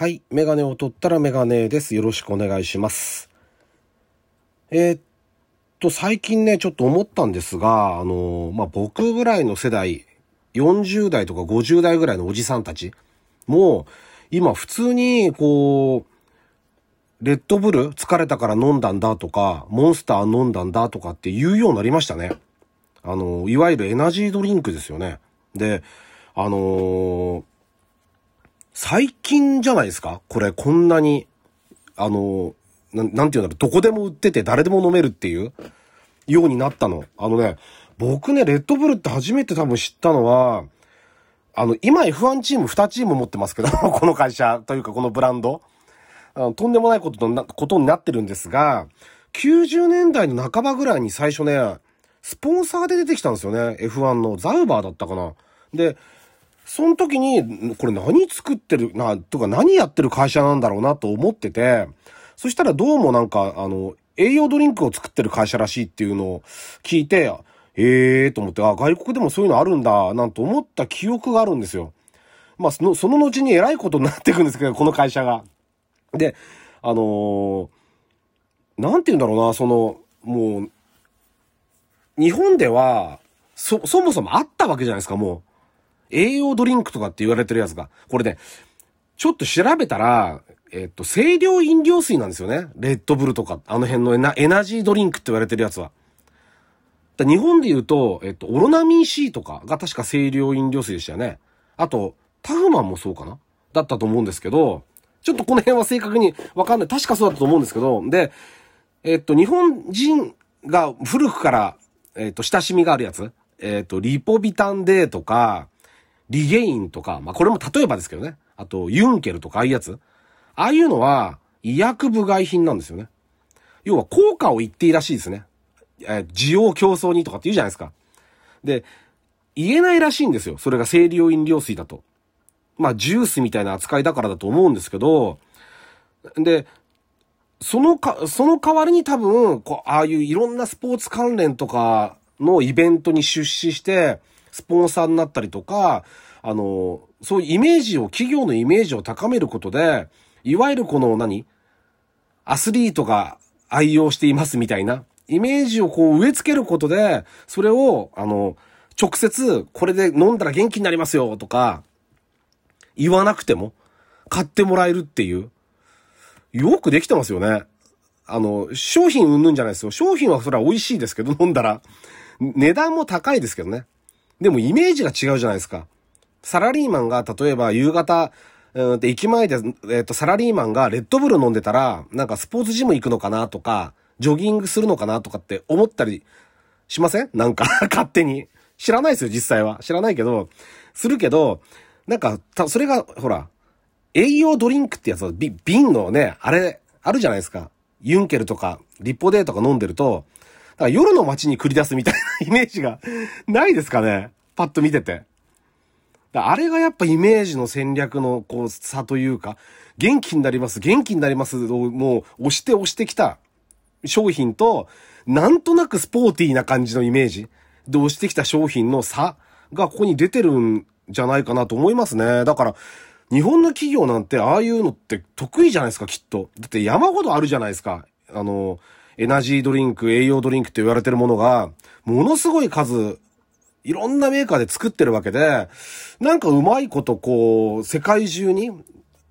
はい。メガネを取ったらメガネです。よろしくお願いします。えーっと、最近ね、ちょっと思ったんですが、あの、まあ、僕ぐらいの世代、40代とか50代ぐらいのおじさんたちも、今普通に、こう、レッドブル疲れたから飲んだんだとか、モンスター飲んだんだとかって言うようになりましたね。あの、いわゆるエナジードリンクですよね。で、あのー最近じゃないですか？これこんなに、あの、なん、なんていうんだろう、どこでも売ってて誰でも飲めるっていうようになったの。あのね、僕ね、レッドブルって初めて多分知ったのは、あの、今 F1 チーム2チーム持ってますけど、この会社というかこのブランド。あのとんでもないことな、ことになってるんですが、90年代の半ばぐらいに最初ね、スポンサーで出てきたんですよね。F1 のザウバーだったかな。で、その時に、これ何作ってるな、とか何やってる会社なんだろうなと思ってて、そしたらどうもなんか、あの、栄養ドリンクを作ってる会社らしいっていうのを聞いて、ええーと思って、あ、外国でもそういうのあるんだ、なんて思った記憶があるんですよ。まあ、その、その後に偉いことになっていくんですけど、この会社が。で、あのーなんて言うんだろうな、その、もう、日本では、そ、そもそもあったわけじゃないですか、もう。栄養ドリンクとかって言われてるやつが。これね、ちょっと調べたら、えっと、清涼飲料水なんですよね。レッドブルとか、あの辺のエナエナジードリンクって言われてるやつは。だ日本で言うと、えっと、オロナミン C とかが確か清涼飲料水でしたよね。あと、タフマンもそうかな？だったと思うんですけど、ちょっとこの辺は正確にわかんない。確かそうだったと思うんですけど、で、えっと、日本人が古くから、えっと、親しみがあるやつ。えっと、リポビタンデーとか、リゲインとか、まあ、これも例えばですけどね。あと、ユンケルとか、ああいうやつ。ああいうのは、医薬部外品なんですよね。要は、効果を言っていいらしいですね。えー、需要競争にとかって言うじゃないですか。で、言えないらしいんですよ。それが清涼飲料水だと。まあ、ジュースみたいな扱いだからだと思うんですけど、で、そのか、その代わりに多分、こう、ああいういろんなスポーツ関連とかのイベントに出資して、スポンサーになったりとか、あの、そういうイメージを、企業のイメージを高めることで、いわゆるこの何？アスリートが愛用していますみたいな、イメージをこう植え付けることで、それを、あの、直接、これで飲んだら元気になりますよ、とか、言わなくても、買ってもらえるっていう。よくできてますよね。あの、商品うんぬんじゃないですよ。商品はそれは美味しいですけど、飲んだら。値段も高いですけどね。でもイメージが違うじゃないですか。サラリーマンが、例えば夕方、うん、で、駅前で、えっ、と、サラリーマンがレッドブル飲んでたら、なんかスポーツジム行くのかなとか、ジョギングするのかなとかって思ったりしません？なんか、勝手に。知らないですよ、実際は。知らないけど、するけど、なんか、た、それが、ほら、栄養ドリンクってやつは、瓶のね、あれ、あるじゃないですか。ユンケルとか、リポデーとか飲んでると、から夜の街に繰り出すみたいな イメージがないですかね？パッと見てて。あれがやっぱイメージの戦略のこう差というか、元気になります、元気になりますをもう押して押してきた商品と、なんとなくスポーティーな感じのイメージで押してきた商品の差がここに出てるんじゃないかなと思いますね。だから、日本の企業なんてああいうのって得意じゃないですか、きっと。だって山ほどあるじゃないですか。あの、エナジードリンク、栄養ドリンクって言われてるものが、ものすごい数、いろんなメーカーで作ってるわけで、なんかうまいことこう、世界中に、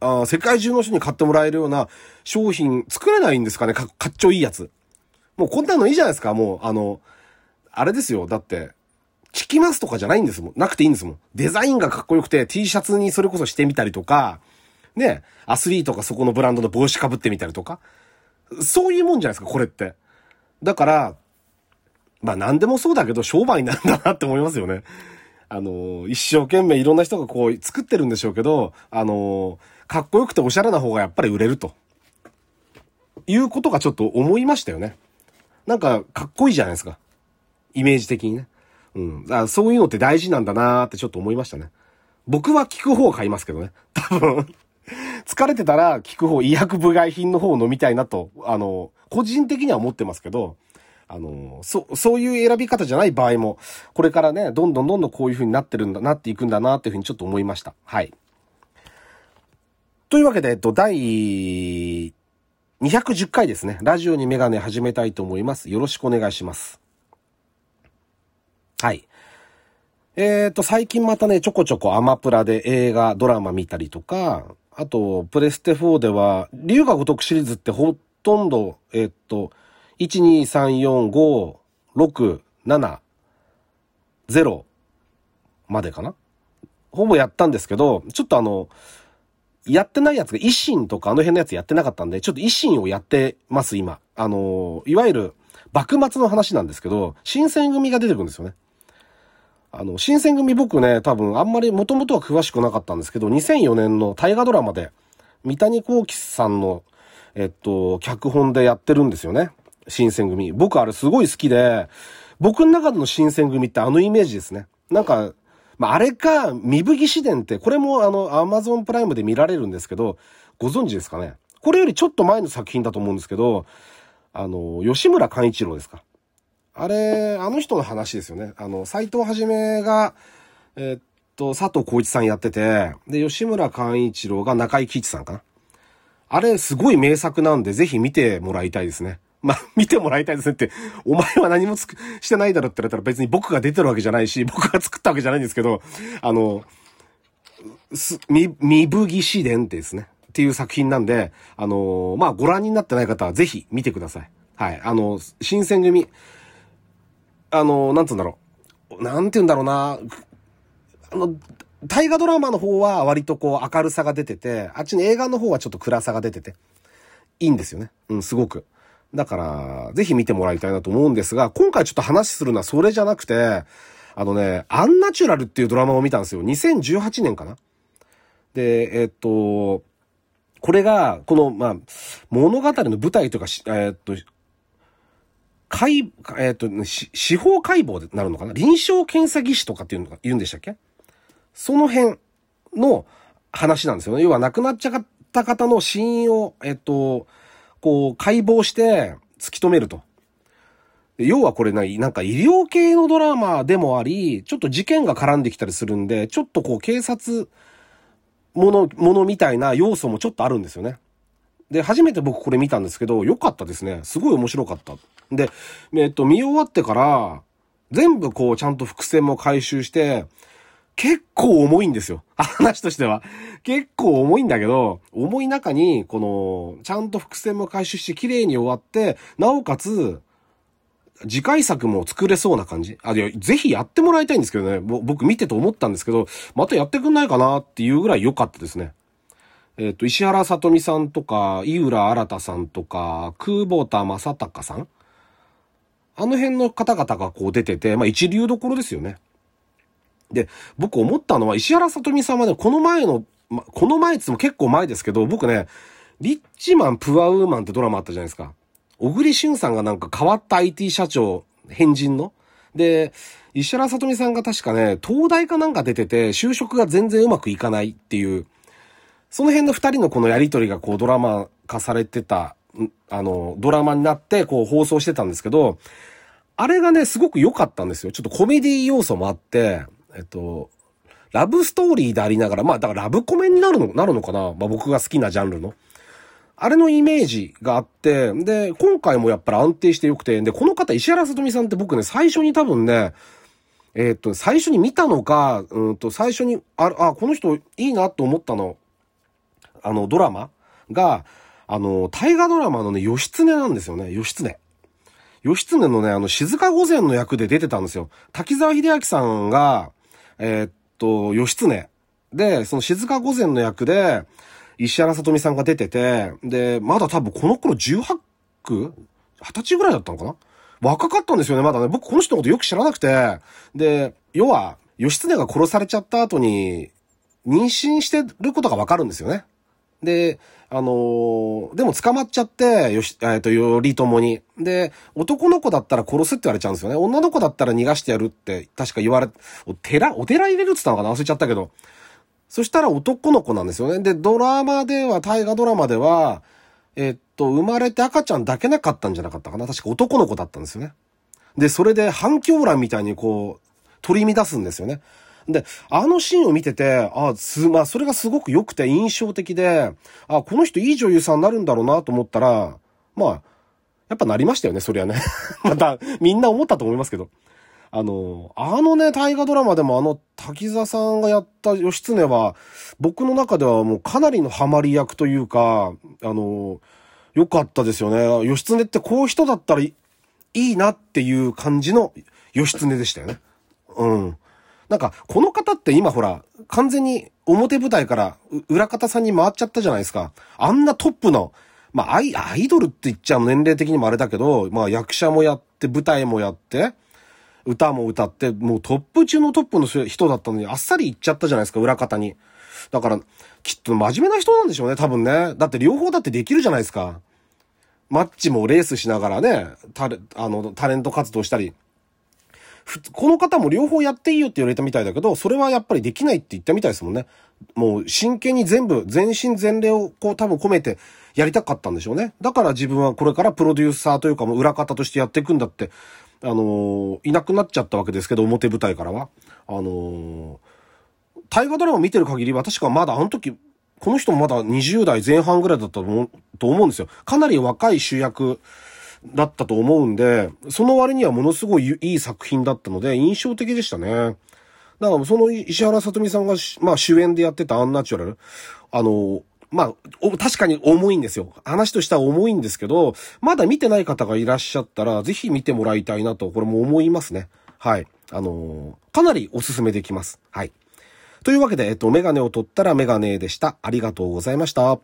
あ世界中の人に買ってもらえるような商品作れないんですかねか、かっちょいいやつ。もうこんなのいいじゃないですか、もう、あの、あれですよ、だって、聞きますとかじゃないんですもん。なくていいんですもん。デザインがかっこよくて T シャツにそれこそしてみたりとか、ね、アスリートがそこのブランドの帽子かぶってみたりとか。そういうもんじゃないですか、これって。だから、まあ何でもそうだけど商売なんだなって思いますよね。あの、一生懸命いろんな人がこう作ってるんでしょうけど、あの、かっこよくておしゃれな方がやっぱり売れると。いうことがちょっと思いましたよね。なんかかっこいいじゃないですか。イメージ的にね。うん。だそういうのって大事なんだなーってちょっと思いましたね。僕は聞く方を買いますけどね。多分。疲れてたら聞く方、医薬部外品の方を飲みたいなと、あの、個人的には思ってますけど、あの、そ、そういう選び方じゃない場合も、これからね、どんどんどんどんこういう風になってるんだ、なっていくんだなっていう風にちょっと思いました。はい。というわけで、えっと、第210回ですね。ラジオにメガネ始めたいと思います。よろしくお願いします。はい。えっ、ー、と、最近またね、ちょこちょこアマプラで映画、ドラマ見たりとか、あと、プレステ4では、竜が如くシリーズってほとんど、えっ、と、1、2、3、4、5、6、7、0までかな？ほぼやったんですけど、ちょっとあの、やってないやつが、維新とかあの辺のやつやってなかったんで、ちょっと維新をやってます、今。あの、いわゆる、幕末の話なんですけど、新選組が出てくるんですよね。あの、新選組僕ね、多分あんまり元々は詳しくなかったんですけど、2004年の大河ドラマで、三谷幸喜さんの、えっと、脚本でやってるんですよね。新選組。僕あれすごい好きで、僕の中での新選組ってあのイメージですね。なんか、まあ、あれか、三吹史伝って、これもあの、アマゾンプライムで見られるんですけど、ご存知ですかねこれよりちょっと前の作品だと思うんですけど、あの、吉村寛一郎ですか。あれ、あの人の話ですよね。あの、斎藤はじめが、えー、っと、佐藤浩一さんやってて、で、吉村寛一郎が中井貴一さんかな。あれ、すごい名作なんで、ぜひ見てもらいたいですね。まあ、見てもらいたいですねって、お前は何もつく、してないだろって言われたら別に僕が出てるわけじゃないし、僕が作ったわけじゃないんですけど、あの、す、み、みぶぎし伝ってですね。っていう作品なんで、あのまあ、ご覧になってない方はぜひ見てください。はい。あの、新選組、あのなんつうんだろう。なんて言うんだろうな。あの、大河ドラマの方は割とこう明るさが出てて、あっちの映画の方はちょっと暗さが出てて、いいんですよね。うん、すごく。だから、ぜひ見てもらいたいなと思うんですが、今回ちょっと話するのはそれじゃなくて、あのね、アンナチュラルっていうドラマを見たんですよ。2018年かな。で、えっと、これが、この、まあ、物語の舞台とか、えっと、解、えっと、司法解剖でなるのかな？臨床検査技師とかっていうのが言うんでしたっけ？その辺の話なんですよね。要は亡くなっちゃった方の死因を、えっと、こう、解剖して突き止めると。要はこれな、なんか医療系のドラマでもあり、ちょっと事件が絡んできたりするんで、ちょっとこう警察もの、ものみたいな要素もちょっとあるんですよね。で、初めて僕これ見たんですけど、良かったですね。すごい面白かった。で、えっと、見終わってから、全部こうちゃんと伏線も回収して、結構重いんですよ。話としては。結構重いんだけど、重い中に、この、ちゃんと伏線も回収して綺麗に終わって、なおかつ、次回作も作れそうな感じ。あ、で、ぜひやってもらいたいんですけどね。僕見てて思ったんですけど、またやってくんないかなっていうぐらい良かったですね。えっ、ー、と、石原さとみさんとか、井浦新さんとか、久保田正隆さん？あの辺の方々がこう出てて、まあ一流どころですよね。で、僕思ったのは、石原さとみさんはね、この前の、ま、この前っつっても結構前ですけど、僕ね、リッチマン、プアウーマンってドラマあったじゃないですか。小栗旬さんがなんか変わった IT 社長、変人の。で、石原さとみさんが確かね、東大かなんか出てて、就職が全然うまくいかないっていう、その辺の二人のこのやりとりがこうドラマ化されてた、あの、ドラマになってこう放送してたんですけど、あれがね、すごく良かったんですよ。ちょっとコメディ要素もあって、えっと、ラブストーリーでありながら、まあだからラブコメになるの、なるのかなまあ僕が好きなジャンルの。あれのイメージがあって、で、今回もやっぱり安定して良くて、で、この方、石原さとみさんって僕ね、最初に多分ね、えー、っと、最初に見たのか、うんと、最初に、あ、あ、この人いいなと思ったの、あの、ドラマが、あの、大河ドラマのね、義経なんですよね、義経。義経のね、あの、静か御前の役で出てたんですよ。滝沢秀明さんが、えー、っと、義経。で、その静か御前の役で、石原さとみさんが出てて、で、まだ多分この頃18区 ?20 歳ぐらいだったのかな？若かったんですよね、まだね。僕この人のことよく知らなくて。で、要は、義経が殺されちゃった後に、妊娠してることがわかるんですよね。で、あのー、でも捕まっちゃって、よし、えっ、ー、と、頼朝に。で、男の子だったら殺すって言われちゃうんですよね。女の子だったら逃がしてやるって、確か言われ、お寺、お寺入れるって言ったのかな？忘れちゃったけど。そしたら男の子なんですよね。で、ドラマでは、大河ドラマでは、えっと、生まれて赤ちゃんだけなかったんじゃなかったかな。確か男の子だったんですよね。で、それで反響欄みたいにこう、取り乱すんですよね。で、あのシーンを見てて、あ、す、まあ、それがすごく良くて印象的で、あ、この人いい女優さんになるんだろうなと思ったら、まあ、やっぱなりましたよね、そりゃね。また、みんな思ったと思いますけど。あの、あのね、大河ドラマでもあの、滝沢さんがやった義経は、僕の中ではもうかなりのハマり役というか、あの、良かったですよね。義経ってこういう人だったらいいなっていう感じの義経でしたよね。うん。なんか、この方って今ほら、完全に表舞台から裏方さんに回っちゃったじゃないですか。あんなトップの、まあアイ、アイドルって言っちゃう年齢的にもあれだけど、まあ役者もやって、舞台もやって、歌も歌って、もうトップ中のトップの人だったのに、あっさり行っちゃったじゃないですか、裏方に。だから、きっと真面目な人なんでしょうね、多分ね。だって両方だってできるじゃないですか。マッチもレースしながらね、タレ、あの、タレント活動したり。この方も両方やっていいよって言われたみたいだけど、それはやっぱりできないって言ったみたいですもんね。もう真剣に全部、全身全霊をこう多分込めてやりたかったんでしょうね。だから自分はこれからプロデューサーというかもう裏方としてやっていくんだって、あのー、いなくなっちゃったわけですけど、表舞台からは。あのー、大河ドラマ見てる限りは確かまだあの時、この人もまだ20代前半ぐらいだったと思うんですよ。かなり若い主役だったと思うんで、その割にはものすごいいい作品だったので、印象的でしたね。だからその石原さとみさんが、まあ主演でやってたアンナチュラル。あの、まあ、確かに重いんですよ。話としては重いんですけど、まだ見てない方がいらっしゃったら、ぜひ見てもらいたいなと、これも思いますね。はい。あの、かなりおすすめできます。はい。というわけで、えっと、メガネを取ったらメガネでした。ありがとうございました。